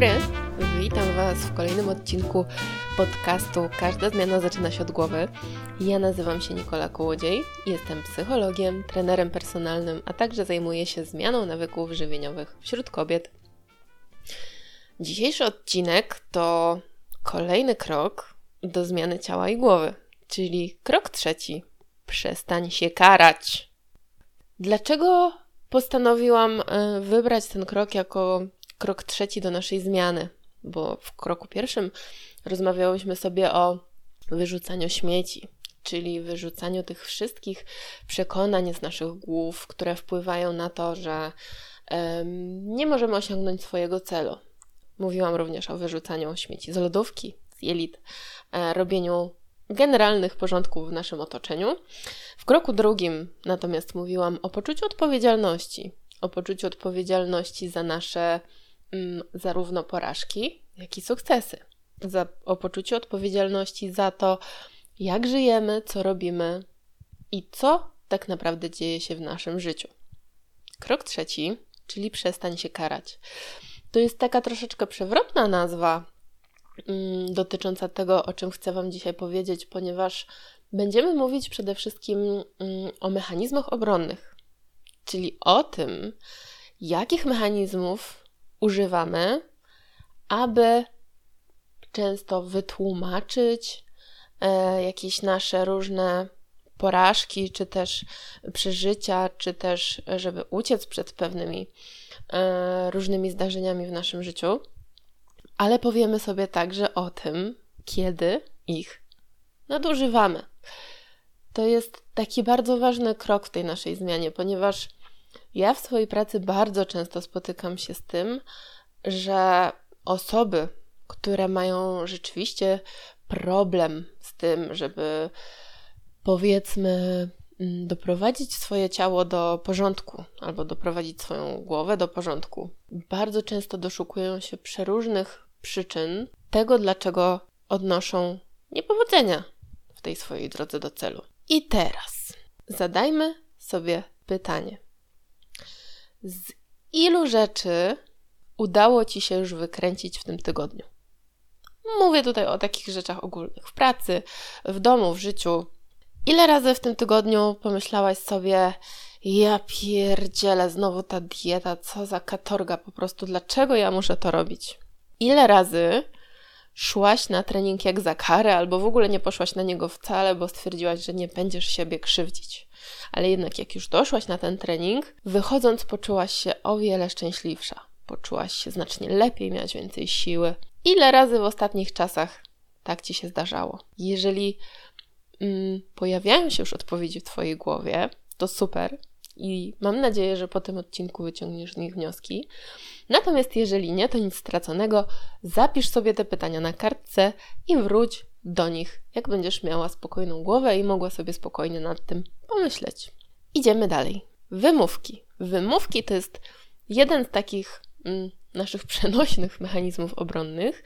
dobry, witam Was w kolejnym odcinku podcastu Każda zmiana zaczyna się od głowy. Ja nazywam się Nikola Kołodziej, jestem psychologiem, trenerem personalnym, a także zajmuję się zmianą nawyków żywieniowych wśród kobiet. Dzisiejszy odcinek to kolejny krok do zmiany ciała i głowy, czyli krok trzeci. Przestań się karać. Dlaczego postanowiłam e, wybrać ten krok jako krok trzeci do naszej zmiany? Bo w kroku pierwszym rozmawiałyśmy sobie o wyrzucaniu śmieci, czyli wyrzucaniu tych wszystkich przekonań z naszych głów, które wpływają na to, że um, nie możemy osiągnąć swojego celu. Mówiłam również o wyrzucaniu śmieci z lodówki, z jelit, e, robieniu generalnych porządków w naszym otoczeniu. W kroku drugim natomiast mówiłam o poczuciu odpowiedzialności, o poczuciu odpowiedzialności za nasze zarówno porażki, jak i sukcesy, za, o poczuciu odpowiedzialności za to, jak żyjemy, co robimy i co tak naprawdę dzieje się w naszym życiu. Krok trzeci, czyli przestań się karać. To jest taka troszeczkę przewrotna nazwa mm, dotycząca tego, o czym chcę Wam dzisiaj powiedzieć, ponieważ będziemy mówić przede wszystkim mm, o mechanizmach obronnych, czyli o tym, jakich mechanizmów używamy, aby często wytłumaczyć e, jakieś nasze różne porażki, czy też przeżycia, czy też, żeby uciec przed pewnymi e, różnymi zdarzeniami w naszym życiu, ale powiemy sobie także o tym, kiedy ich nadużywamy. To jest taki bardzo ważny krok w tej naszej zmianie, ponieważ ja w swojej pracy bardzo często spotykam się z tym, że osoby, które mają rzeczywiście problem z tym, żeby powiedzmy mm, doprowadzić swoje ciało do porządku albo doprowadzić swoją głowę do porządku, bardzo często doszukują się przeróżnych przyczyn tego, dlaczego odnoszą niepowodzenia w tej swojej drodze do celu. I teraz zadajmy sobie pytanie: z ilu rzeczy udało Ci się już wykręcić w tym tygodniu? Mówię tutaj o takich rzeczach ogólnych w pracy, w domu, w życiu. Ile razy w tym tygodniu pomyślałaś sobie, ja pierdzielę, znowu ta dieta, co za katorga po prostu, dlaczego ja muszę to robić? Ile razy szłaś na trening jak za karę, albo w ogóle nie poszłaś na niego wcale, bo stwierdziłaś, że nie będziesz siebie krzywdzić. Ale jednak jak już doszłaś na ten trening, wychodząc poczułaś się o wiele szczęśliwsza. Poczułaś się znacznie lepiej, miałaś więcej siły. Ile razy w ostatnich czasach tak ci się zdarzało? Jeżeli mm, pojawiają się już odpowiedzi w Twojej głowie, to super i mam nadzieję, że po tym odcinku wyciągniesz z nich wnioski. Natomiast jeżeli nie, to nic straconego. Zapisz sobie te pytania na kartce i wróć do nich, jak będziesz miała spokojną głowę i mogła sobie spokojnie nad tym pomyśleć. Idziemy dalej. Wymówki. Wymówki to jest jeden z takich mm, naszych przenośnych mechanizmów obronnych.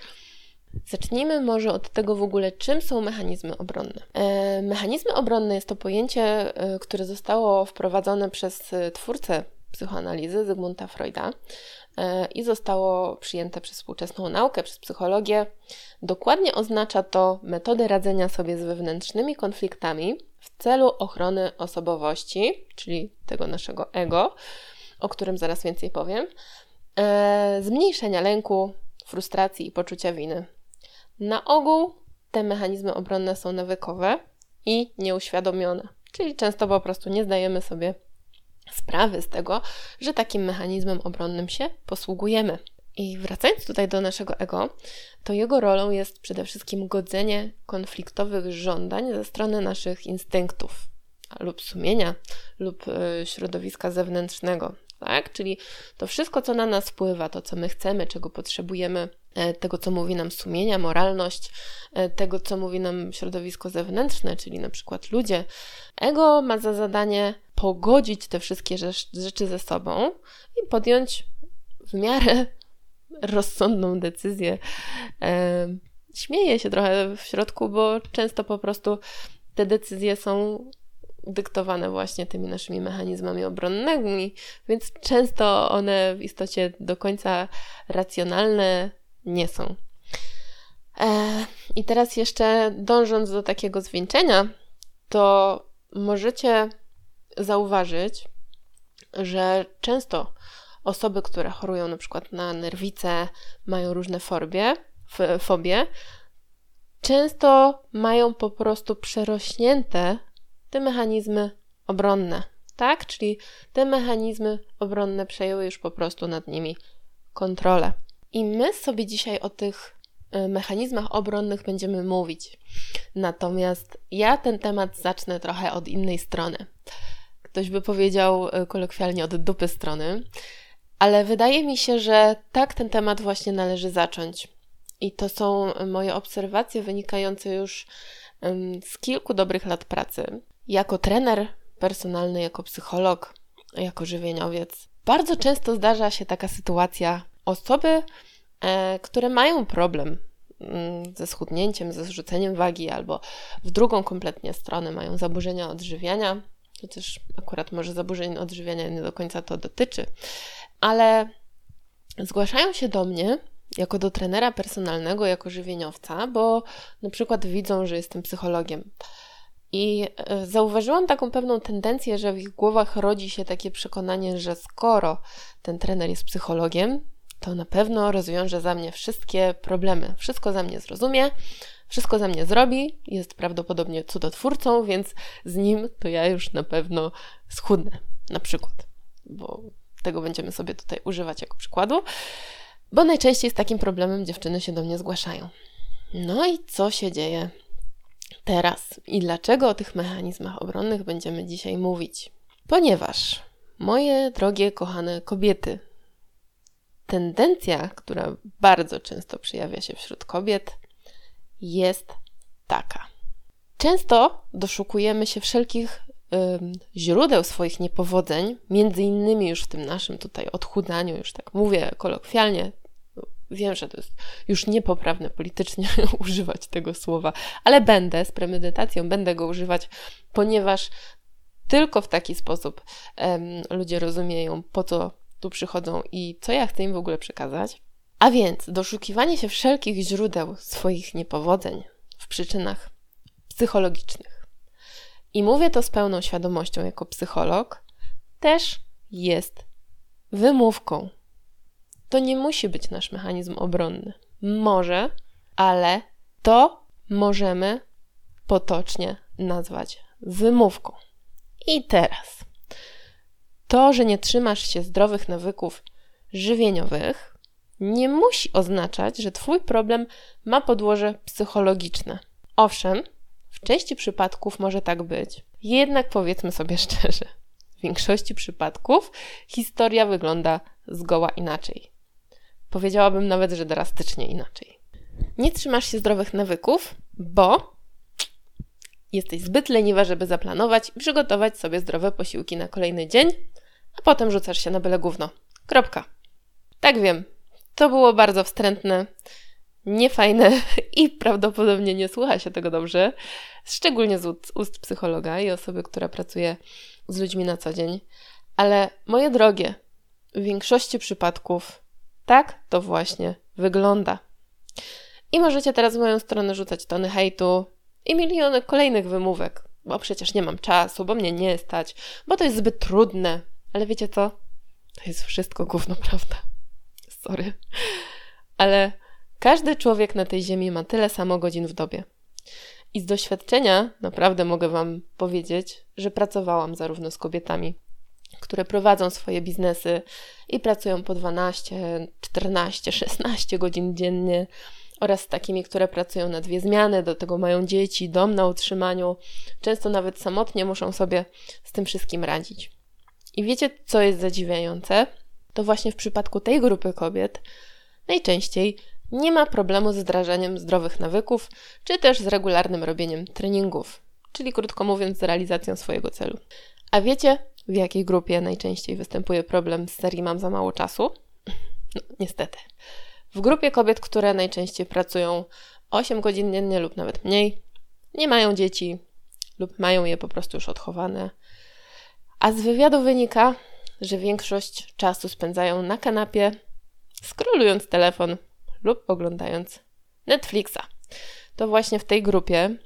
Zacznijmy może od tego w ogóle, czym są mechanizmy obronne. E, mechanizmy obronne jest to pojęcie, e, które zostało wprowadzone przez e, twórcę psychoanalizy Zygmunta Freuda i zostało przyjęte przez współczesną naukę, przez psychologię. Dokładnie oznacza to metodę radzenia sobie z wewnętrznymi konfliktami w celu ochrony osobowości, czyli tego naszego ego, o którym zaraz więcej powiem, e, zmniejszenia lęku, frustracji i poczucia winy. Na ogół te mechanizmy obronne są nawykowe i nieuświadomione, czyli często po prostu nie zdajemy sobie sprawy z tego, że takim mechanizmem obronnym się posługujemy. I wracając tutaj do naszego ego, to jego rolą jest przede wszystkim godzenie konfliktowych żądań ze strony naszych instynktów lub sumienia lub y, środowiska zewnętrznego. Tak? Czyli to wszystko, co na nas wpływa, to co my chcemy, czego potrzebujemy, e, tego, co mówi nam sumienia, moralność, e, tego, co mówi nam środowisko zewnętrzne, czyli na przykład ludzie. Ego ma za zadanie pogodzić te wszystkie rzeczy ze sobą i podjąć w miarę rozsądną decyzję. Śmieję się trochę w środku, bo często po prostu te decyzje są dyktowane właśnie tymi naszymi mechanizmami obronnymi, więc często one w istocie do końca racjonalne nie są. E, I teraz jeszcze dążąc do takiego zwieńczenia, to możecie zauważyć, że często osoby, które chorują na przykład na nerwice, mają różne fobie, fobie, często mają po prostu przerośnięte te mechanizmy obronne, tak? Czyli te mechanizmy obronne przejęły już po prostu nad nimi kontrolę. I my sobie dzisiaj o tych e, mechanizmach obronnych będziemy mówić. Natomiast ja ten temat zacznę trochę od innej strony. Ktoś by powiedział e, kolokwialnie od dupy strony, ale wydaje mi się, że tak ten temat właśnie należy zacząć. I to są moje obserwacje wynikające już z kilku dobrych lat pracy. Jako trener personalny, jako psycholog, jako żywieniowiec, bardzo często zdarza się taka sytuacja osoby, e, które mają problem mm, ze schudnięciem, ze zrzuceniem wagi, albo w drugą kompletnie stronę mają zaburzenia odżywiania, chociaż akurat może zaburzeń odżywiania nie do końca to dotyczy, ale zgłaszają się do mnie jako do trenera personalnego, jako żywieniowca, bo na przykład widzą, że jestem psychologiem. I e, zauważyłam taką pewną tendencję, że w ich głowach rodzi się takie przekonanie, że skoro ten trener jest psychologiem, to na pewno rozwiąże za mnie wszystkie problemy. Wszystko za mnie zrozumie, wszystko za mnie zrobi, jest prawdopodobnie cudotwórcą, więc z nim to ja już na pewno schudnę, na przykład, bo tego będziemy sobie tutaj używać jako przykładu, bo najczęściej z takim problemem dziewczyny się do mnie zgłaszają. No i co się dzieje teraz i dlaczego o tych mechanizmach obronnych będziemy dzisiaj mówić? Ponieważ, moje drogie, kochane kobiety, tendencja, która bardzo często przejawia się wśród kobiet, jest taka. Często doszukujemy się wszelkich źródeł swoich niepowodzeń, między innymi już w tym naszym tutaj odchudaniu, już tak mówię kolokwialnie, wiem, że to jest już niepoprawne politycznie używać tego słowa, ale będę z premedytacją, będę go używać, ponieważ tylko w taki sposób ludzie rozumieją, po co tu przychodzą i co ja chcę im w ogóle przekazać. A więc doszukiwanie się wszelkich źródeł swoich niepowodzeń w przyczynach psychologicznych. I mówię to z pełną świadomością jako psycholog, też jest wymówką. To nie musi być nasz mechanizm obronny. Może, ale to możemy potocznie nazwać wymówką. I teraz to, że nie trzymasz się zdrowych nawyków żywieniowych, nie musi oznaczać, że Twój problem ma podłoże psychologiczne. Owszem, w części przypadków może tak być, jednak powiedzmy sobie szczerze, w większości przypadków historia wygląda zgoła inaczej. Powiedziałabym nawet, że drastycznie inaczej. Nie trzymasz się zdrowych nawyków, bo jesteś zbyt leniwa, żeby zaplanować i przygotować sobie zdrowe posiłki na kolejny dzień, a potem rzucasz się na byle gówno. Kropka. Tak wiem, to było bardzo wstrętne, niefajne i prawdopodobnie nie słucha się tego dobrze, szczególnie z ust, psychologa i osoby, która pracuje z ludźmi na co dzień. Ale moje drogie, w większości przypadków tak to właśnie wygląda. I możecie teraz w moją stronę rzucać tony hejtu i miliony kolejnych wymówek, bo przecież nie mam czasu, bo mnie nie stać, bo to jest zbyt trudne, ale wiecie co? To jest wszystko gówno prawda. Sorry. Ale każdy człowiek na tej ziemi ma tyle samo godzin w dobie. I z doświadczenia naprawdę mogę Wam powiedzieć, że pracowałam zarówno z kobietami, które prowadzą swoje biznesy i pracują po 12, 14, 16 godzin dziennie, oraz z takimi, które pracują na dwie zmiany, do tego mają dzieci, dom na utrzymaniu, często nawet samotnie muszą sobie z tym wszystkim radzić. I wiecie, co jest zadziwiające? To właśnie w przypadku tej grupy kobiet najczęściej nie ma problemu z wdrażaniem zdrowych nawyków, czy też z regularnym robieniem treningów, czyli krótko mówiąc, z realizacją swojego celu. A wiecie, w jakiej grupie najczęściej występuje problem z serii Mam za mało czasu? No, niestety. W grupie kobiet, które najczęściej pracują 8 godzin dziennie lub nawet mniej, nie mają dzieci lub mają je po prostu już odchowane, a z wywiadu wynika, że większość czasu spędzają na kanapie, skrolując telefon lub oglądając Netflixa. To właśnie w tej grupie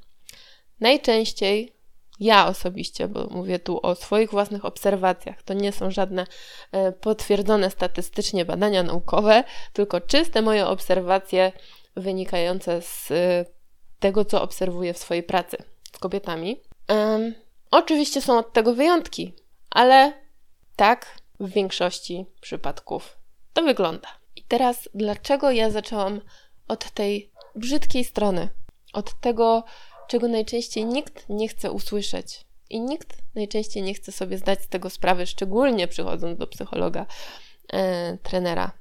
najczęściej ja osobiście, bo mówię tu o swoich własnych obserwacjach, to nie są żadne e, potwierdzone statystycznie badania naukowe, tylko czyste moje obserwacje wynikające z e, tego, co obserwuję w swojej pracy z kobietami. Um, oczywiście są od tego wyjątki, ale tak w większości przypadków to wygląda. I teraz, dlaczego ja zaczęłam od tej brzydkiej strony, od tego, czego najczęściej nikt nie chce usłyszeć. I nikt najczęściej nie chce sobie zdać z tego sprawy, szczególnie przychodząc do psychologa, e, trenera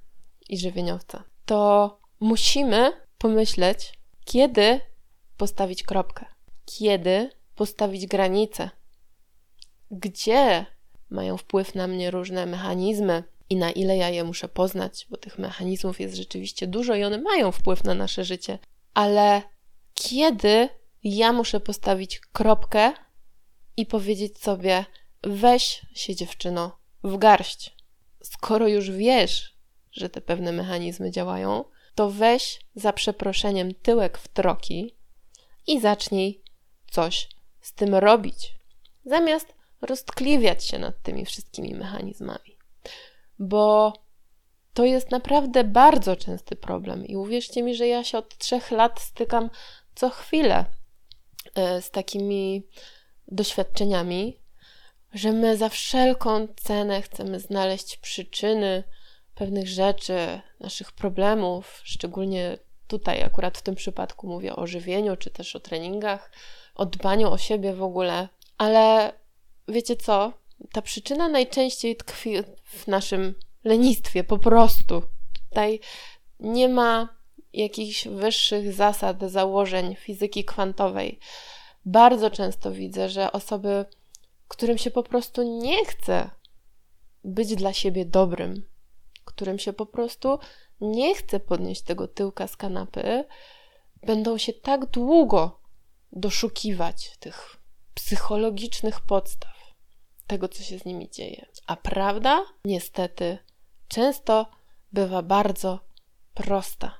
i żywieniowca. To musimy pomyśleć, kiedy postawić kropkę, kiedy postawić granicę, gdzie mają wpływ na mnie różne mechanizmy i na ile ja je muszę poznać, bo tych mechanizmów jest rzeczywiście dużo i one mają wpływ na nasze życie, ale kiedy ja muszę postawić kropkę i powiedzieć sobie: weź się dziewczyno w garść. Skoro już wiesz, że te pewne mechanizmy działają, to weź za przeproszeniem tyłek w troki i zacznij coś z tym robić, zamiast roztkliwiać się nad tymi wszystkimi mechanizmami. Bo to jest naprawdę bardzo częsty problem i uwierzcie mi, że ja się od trzech lat stykam co chwilę E, z takimi doświadczeniami, że my za wszelką cenę chcemy znaleźć przyczyny pewnych rzeczy, naszych problemów, szczególnie tutaj, akurat w tym przypadku mówię o żywieniu, czy też o treningach, o dbaniu o siebie w ogóle. Ale wiecie co? Ta przyczyna najczęściej tkwi w naszym lenistwie, po prostu. Tutaj nie ma jakichś wyższych zasad, założeń fizyki kwantowej. Bardzo często widzę, że osoby, którym się po prostu nie chce być dla siebie dobrym, którym się po prostu nie chce podnieść tego tyłka z kanapy, będą się tak długo doszukiwać tych psychologicznych podstaw tego, co się z nimi dzieje. A prawda, niestety, często bywa bardzo prosta.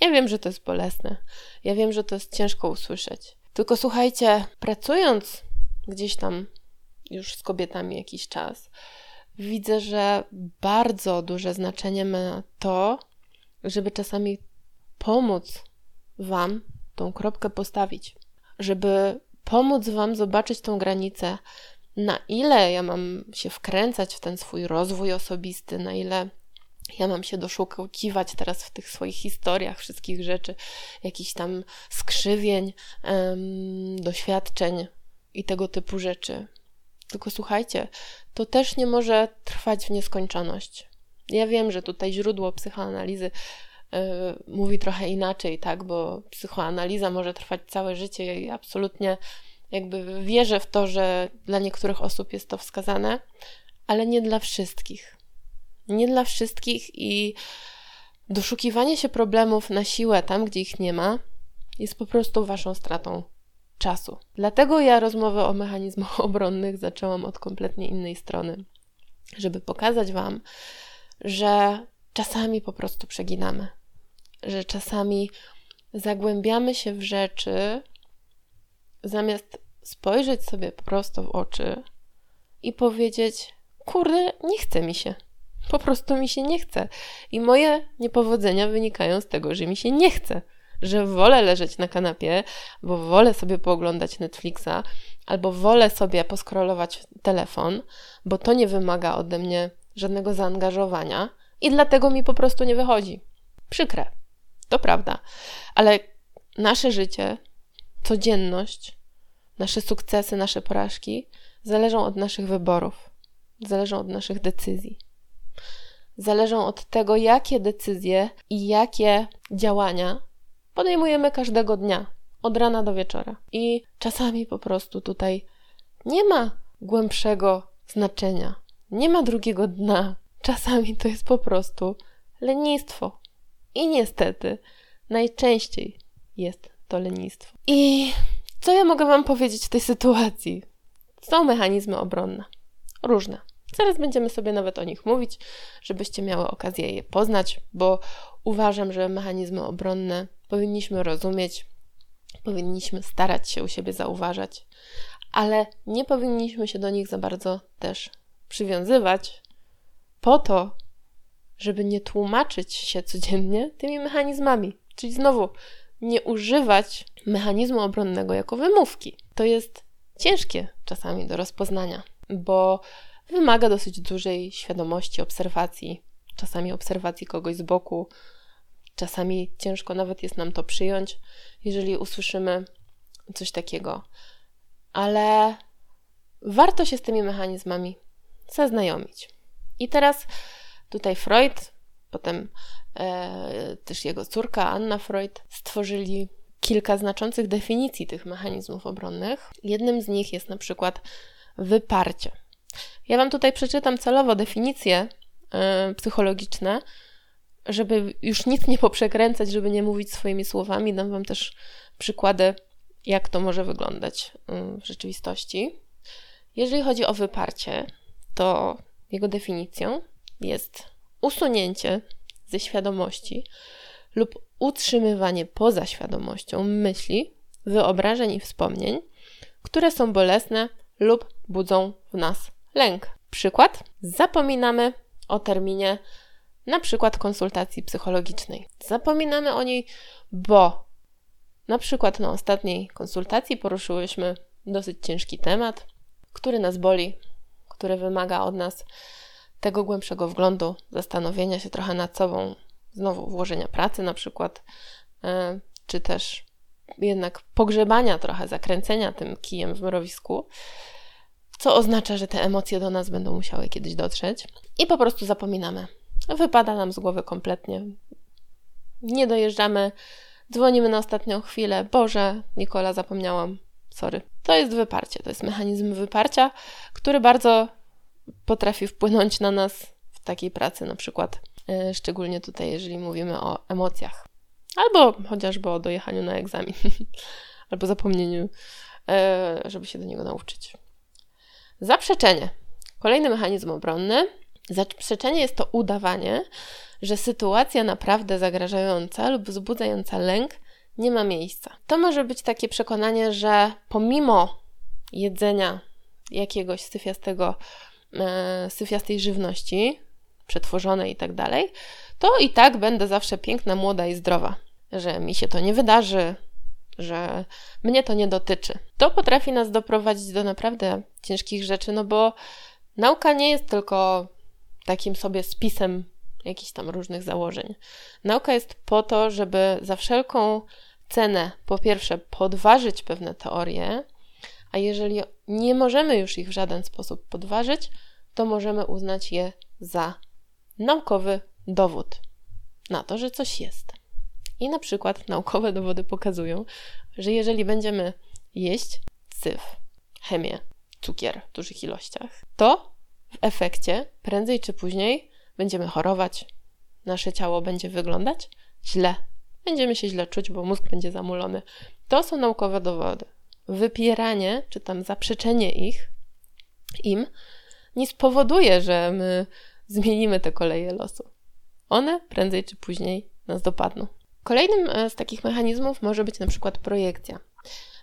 Ja wiem, że to jest bolesne. Ja wiem, że to jest ciężko usłyszeć. Tylko słuchajcie, pracując gdzieś tam już z kobietami jakiś czas, widzę, że bardzo duże znaczenie ma to, żeby czasami pomóc Wam tą kropkę postawić, żeby pomóc Wam zobaczyć tą granicę, na ile ja mam się wkręcać w ten swój rozwój osobisty, na ile ja mam się doszukiwać teraz w tych swoich historiach wszystkich rzeczy, jakichś tam skrzywień, um, doświadczeń i tego typu rzeczy. Tylko słuchajcie, to też nie może trwać w nieskończoność. Ja wiem, że tutaj źródło psychoanalizy y, mówi trochę inaczej, tak, bo psychoanaliza może trwać całe życie i absolutnie jakby wierzę w to, że dla niektórych osób jest to wskazane, ale nie dla wszystkich nie dla wszystkich i doszukiwanie się problemów na siłę tam, gdzie ich nie ma, jest po prostu waszą stratą czasu. Dlatego ja rozmowę o mechanizmach obronnych zaczęłam od kompletnie innej strony, żeby pokazać wam, że czasami po prostu przeginamy, że czasami zagłębiamy się w rzeczy, zamiast spojrzeć sobie prosto w oczy i powiedzieć: Kurde, nie chce mi się. Po prostu mi się nie chce. I moje niepowodzenia wynikają z tego, że mi się nie chce. Że wolę leżeć na kanapie, bo wolę sobie pooglądać Netflixa, albo wolę sobie poskrolować telefon, bo to nie wymaga ode mnie żadnego zaangażowania i dlatego mi po prostu nie wychodzi. Przykre. To prawda. Ale nasze życie, codzienność, nasze sukcesy, nasze porażki zależą od naszych wyborów, zależą od naszych decyzji zależą od tego, jakie decyzje i jakie działania podejmujemy każdego dnia, od rana do wieczora. I czasami po prostu tutaj nie ma głębszego znaczenia, nie ma drugiego dna. Czasami to jest po prostu lenistwo. I niestety najczęściej jest to lenistwo. I co ja mogę Wam powiedzieć w tej sytuacji? Są mechanizmy obronne. Różne. Zaraz będziemy sobie nawet o nich mówić, żebyście miały okazję je poznać, bo uważam, że mechanizmy obronne powinniśmy rozumieć, powinniśmy starać się u siebie zauważać, ale nie powinniśmy się do nich za bardzo też przywiązywać, po to, żeby nie tłumaczyć się codziennie tymi mechanizmami. Czyli znowu, nie używać mechanizmu obronnego jako wymówki. To jest ciężkie czasami do rozpoznania, bo wymaga dosyć dużej świadomości, obserwacji, czasami obserwacji kogoś z boku, czasami ciężko nawet jest nam to przyjąć, jeżeli usłyszymy coś takiego. Ale warto się z tymi mechanizmami zaznajomić. I teraz tutaj Freud, potem e, też jego córka Anna Freud stworzyli kilka znaczących definicji tych mechanizmów obronnych. Jednym z nich jest na przykład wyparcie. Ja Wam tutaj przeczytam celowo definicje e, psychologiczne, żeby już nic nie poprzekręcać, żeby nie mówić swoimi słowami. Dam Wam też przykłady, jak to może wyglądać e, w rzeczywistości. Jeżeli chodzi o wyparcie, to jego definicją jest usunięcie ze świadomości lub utrzymywanie poza świadomością myśli, wyobrażeń i wspomnień, które są bolesne lub budzą w nas lęk. Przykład: zapominamy o terminie na przykład konsultacji psychologicznej. Zapominamy o niej, bo na przykład na ostatniej konsultacji poruszyłyśmy dosyć ciężki temat, który nas boli, który wymaga od nas tego głębszego wglądu, zastanowienia się trochę nad sobą, znowu włożenia pracy na przykład, e, czy też jednak pogrzebania trochę, zakręcenia tym kijem w mrowisku, co oznacza, że te emocje do nas będą musiały kiedyś dotrzeć i po prostu zapominamy. Wypada nam z głowy kompletnie. Nie dojeżdżamy, dzwonimy na ostatnią chwilę. Boże, Nikola, zapomniałam. Sorry. To jest wyparcie, to jest mechanizm wyparcia, który bardzo potrafi wpłynąć na nas w takiej pracy, na przykład, e, szczególnie tutaj, jeżeli mówimy o emocjach, albo chociażby o dojechaniu na egzamin, albo zapomnieniu, e, żeby się do niego nauczyć. Zaprzeczenie. Kolejny mechanizm obronny. Zaprzeczenie jest to udawanie, że sytuacja naprawdę zagrażająca lub wzbudzająca lęk nie ma miejsca. To może być takie przekonanie, że pomimo jedzenia jakiegoś syfiastego syfiastej żywności, przetworzonej i tak dalej, to i tak będę zawsze piękna, młoda i zdrowa. Że mi się to nie wydarzy, że mnie to nie dotyczy. To potrafi nas doprowadzić do naprawdę ciężkich rzeczy, no bo nauka nie jest tylko takim sobie spisem jakichś tam różnych założeń. Nauka jest po to, żeby za wszelką cenę, po pierwsze, podważyć pewne teorie, a jeżeli nie możemy już ich w żaden sposób podważyć, to możemy uznać je za naukowy dowód na to, że coś jest. I na przykład naukowe dowody pokazują, że jeżeli będziemy jeść syf, chemię, cukier w dużych ilościach, to w efekcie prędzej czy później będziemy chorować, nasze ciało będzie wyglądać źle, będziemy się źle czuć, bo mózg będzie zamulony. To są naukowe dowody wypieranie, czy tam zaprzeczenie ich, im, nie spowoduje, że my zmienimy te koleje losu. One prędzej czy później nas dopadną. Kolejnym e, z takich mechanizmów może być na przykład projekcja.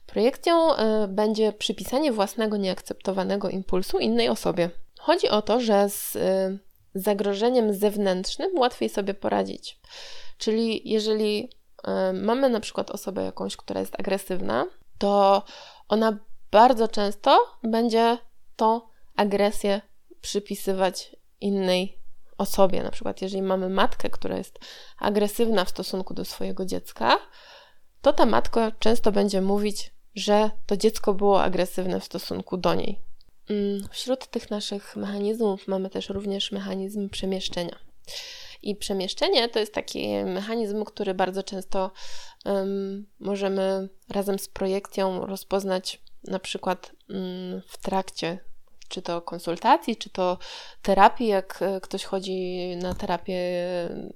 Projekcją e, będzie przypisanie własnego nieakceptowanego impulsu innej osobie. Chodzi o to, że z e, zagrożeniem zewnętrznym łatwiej sobie poradzić. Czyli jeżeli mamy na przykład osobę jakąś, która jest agresywna, to ona bardzo często będzie tą agresję przypisywać innej osobie. Na przykład, jeżeli mamy matkę, która jest agresywna w stosunku do swojego dziecka, to ta matka często będzie mówić, że to dziecko było agresywne w stosunku do niej. Mm, wśród tych naszych mechanizmów mamy też również mechanizm przemieszczenia. I przemieszczenie to jest taki mechanizm, który bardzo często um, możemy razem z projekcją rozpoznać na przykład um, w trakcie czy to konsultacji, czy to terapii, jak e, ktoś chodzi na terapię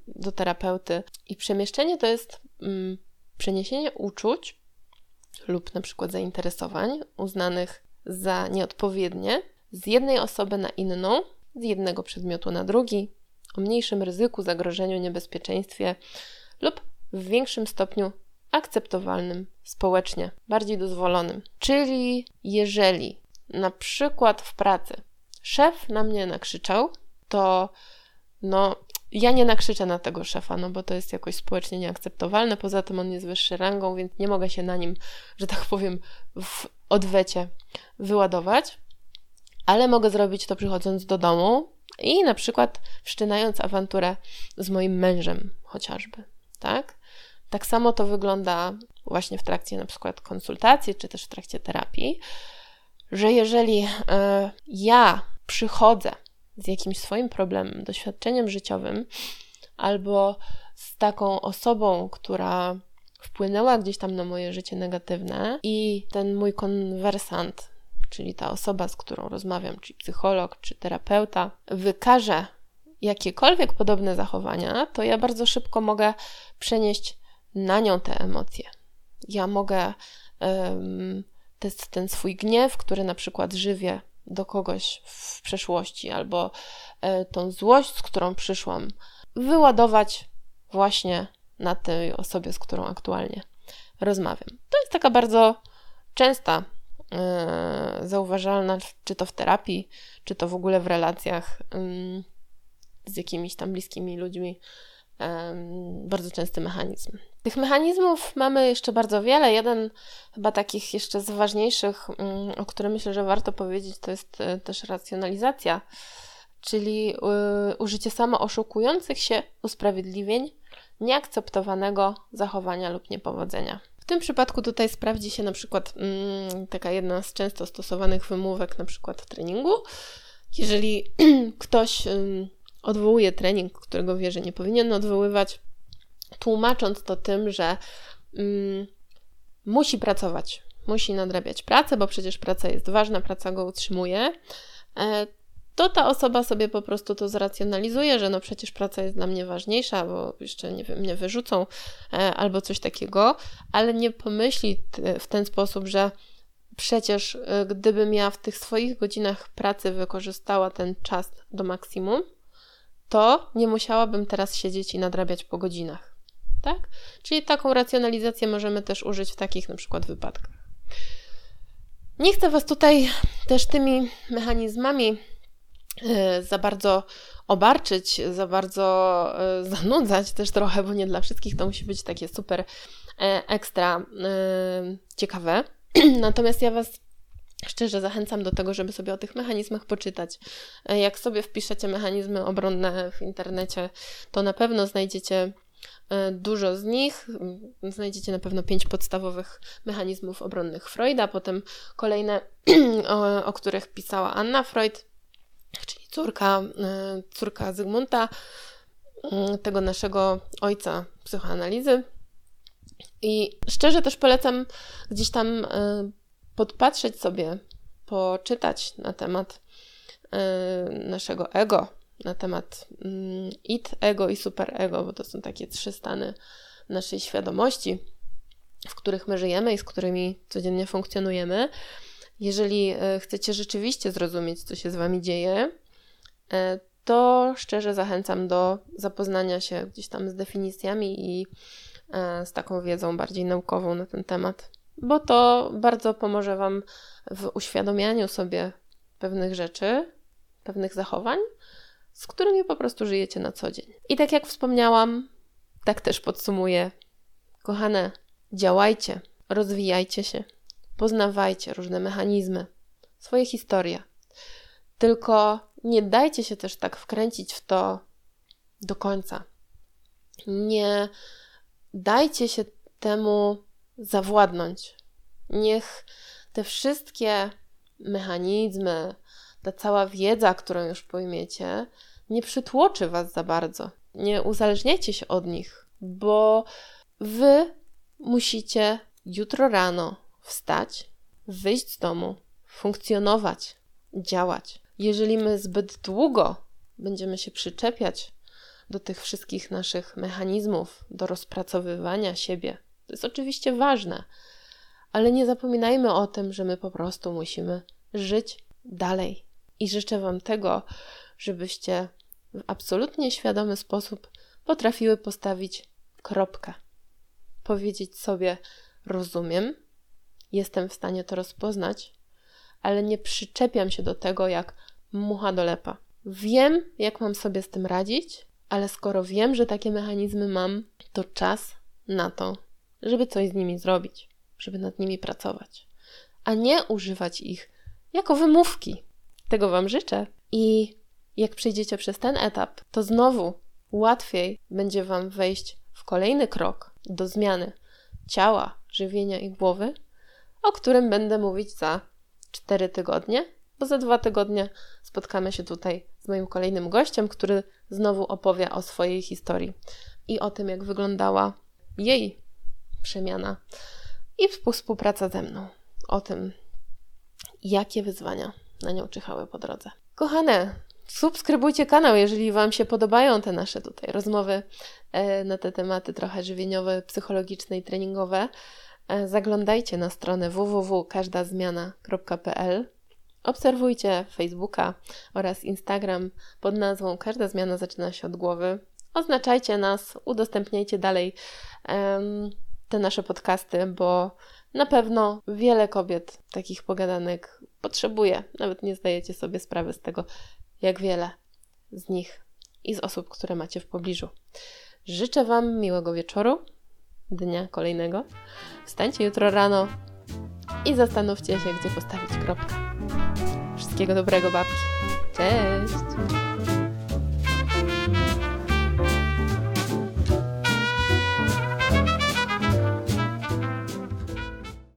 do terapeuty. I przemieszczenie to jest um, przeniesienie uczuć lub na przykład zainteresowań uznanych za nieodpowiednie z jednej osoby na inną z jednego przedmiotu na drugi, o mniejszym ryzyku, zagrożeniu, niebezpieczeństwie lub w większym stopniu akceptowalnym społecznie, bardziej dozwolonym. Czyli jeżeli na przykład w pracy szef na mnie nakrzyczał, to no ja nie nakrzyczę na tego szefa, no bo to jest jakoś społecznie nieakceptowalne. Poza tym on jest wyższy rangą, więc nie mogę się na nim, że tak powiem, w odwecie wyładować. Ale mogę zrobić to przychodząc do domu i na przykład wszczynając awanturę z moim mężem, chociażby. Tak? Tak samo to wygląda właśnie w trakcie na przykład konsultacji, czy też w trakcie terapii, że jeżeli y, ja przychodzę z jakimś swoim problemem, doświadczeniem życiowym, albo z taką osobą, która wpłynęła gdzieś tam na moje życie negatywne, i ten mój konwersant, czyli ta osoba, z którą rozmawiam, czy psycholog, czy terapeuta, wykaże jakiekolwiek podobne zachowania, to ja bardzo szybko mogę przenieść na nią te emocje. Ja mogę ten swój gniew, który na przykład żywię do kogoś w przeszłości, albo e, tą złość, z którą przyszłam, wyładować właśnie na tej osobie, z którą aktualnie rozmawiam. To jest taka bardzo częsta, e, zauważalna, czy to w terapii, czy to w ogóle w relacjach z jakimiś tam bliskimi ludźmi, bardzo częsty mechanizm. Tych mechanizmów mamy jeszcze bardzo wiele. Jeden chyba takich jeszcze z ważniejszych, mm, o którym myślę, że warto powiedzieć, to jest e, też racjonalizacja, czyli e, użycie samo oszukujących się usprawiedliwień nieakceptowanego zachowania lub niepowodzenia. W tym przypadku tutaj sprawdzi się na przykład mm, taka jedna z często stosowanych wymówek, na przykład w treningu. Jeżeli ktoś odwołuje trening, którego wie, że nie powinien odwoływać, tłumacząc to tym, że mm, musi pracować, musi nadrabiać pracę, bo przecież praca jest ważna, praca go utrzymuje, e, to ta osoba sobie po prostu to zracjonalizuje, że no przecież praca jest dla mnie ważniejsza, bo jeszcze nie wiem, mnie wyrzucą e, albo coś takiego, ale nie pomyśli w ten sposób, że przecież e, gdybym ja w tych swoich godzinach pracy wykorzystała ten czas do maksimum, to nie musiałabym teraz siedzieć i nadrabiać po godzinach. Tak? Czyli taką racjonalizację możemy też użyć w takich na przykład wypadkach. Nie chcę Was tutaj też tymi mechanizmami e, za bardzo obarczyć, za bardzo e, zanudzać też trochę, bo nie dla wszystkich to musi być takie super e, ekstra ciekawe. Natomiast ja Was Szczerze zachęcam do tego, żeby sobie o tych mechanizmach poczytać. Jak sobie wpiszecie mechanizmy obronne w internecie, to na pewno znajdziecie dużo z nich. Znajdziecie na pewno pięć podstawowych mechanizmów obronnych Freuda, potem kolejne, o, o których pisała Anna Freud, czyli córka, e, córka Zygmunta, tego naszego ojca psychoanalizy. I szczerze też polecam gdzieś tam podpatrzeć sobie, poczytać na temat naszego ego, na temat y, id, ego i superego, bo to są takie trzy stany naszej świadomości, w których my żyjemy i z którymi codziennie funkcjonujemy. Jeżeli y, chcecie rzeczywiście zrozumieć, co się z Wami dzieje, y, to szczerze zachęcam do zapoznania się gdzieś tam z definicjami i z taką wiedzą bardziej naukową na ten temat bo to bardzo pomoże Wam w uświadomianiu sobie pewnych rzeczy, pewnych zachowań, z którymi po prostu żyjecie na co dzień. I tak jak wspomniałam, tak też podsumuję. Kochane, działajcie, rozwijajcie się, poznawajcie różne mechanizmy, swoje historie. Tylko nie dajcie się też tak wkręcić w to do końca. Nie dajcie się temu zawładnąć. Niech te wszystkie mechanizmy, ta cała wiedza, którą już pojmiecie, nie przytłoczy Was za bardzo. Nie uzależniajcie się od nich, bo Wy musicie jutro rano wstać, wyjść z domu, funkcjonować, działać. Jeżeli my zbyt długo będziemy się przyczepiać do tych wszystkich naszych mechanizmów, do rozpracowywania siebie, to jest oczywiście ważne, ale nie zapominajmy o tym, że my po prostu musimy żyć dalej. I życzę Wam tego, żebyście w absolutnie świadomy sposób potrafiły postawić kropkę. Powiedzieć sobie: Rozumiem, jestem w stanie to rozpoznać, ale nie przyczepiam się do tego jak mucha do lepa. Wiem, jak mam sobie z tym radzić, ale skoro wiem, że takie mechanizmy mam, to czas na to, żeby coś z nimi zrobić, żeby nad nimi pracować, a nie używać ich jako wymówki. Tego Wam życzę. I jak przejdziecie przez ten etap, to znowu łatwiej będzie Wam wejść w kolejny krok do zmiany ciała, żywienia i głowy, o którym będę mówić za 4 tygodnie, bo za dwa tygodnie spotkamy się tutaj z moim kolejnym gościem, który znowu opowie o swojej historii i o tym, jak wyglądała jej przemiana i współpraca ze mną. O tym, jakie wyzwania na nią czyhały po drodze. Kochane, subskrybujcie kanał, jeżeli Wam się podobają te nasze tutaj rozmowy e, na te tematy trochę żywieniowe, psychologiczne i treningowe. E, zaglądajcie na stronę www.każdazmiana.pl. Obserwujcie Facebooka oraz Instagram pod nazwą Każda zmiana zaczyna się od głowy. Oznaczajcie nas, udostępniajcie dalej um, te nasze podcasty, bo na pewno wiele kobiet takich pogadanek potrzebuje. Nawet nie zdajecie sobie sprawy z tego, jak wiele z nich i z osób, które macie w pobliżu. Życzę Wam miłego wieczoru, dnia kolejnego. Wstańcie jutro rano i zastanówcie się, gdzie postawić kropkę. Wszystkiego dobrego, babki. Cześć!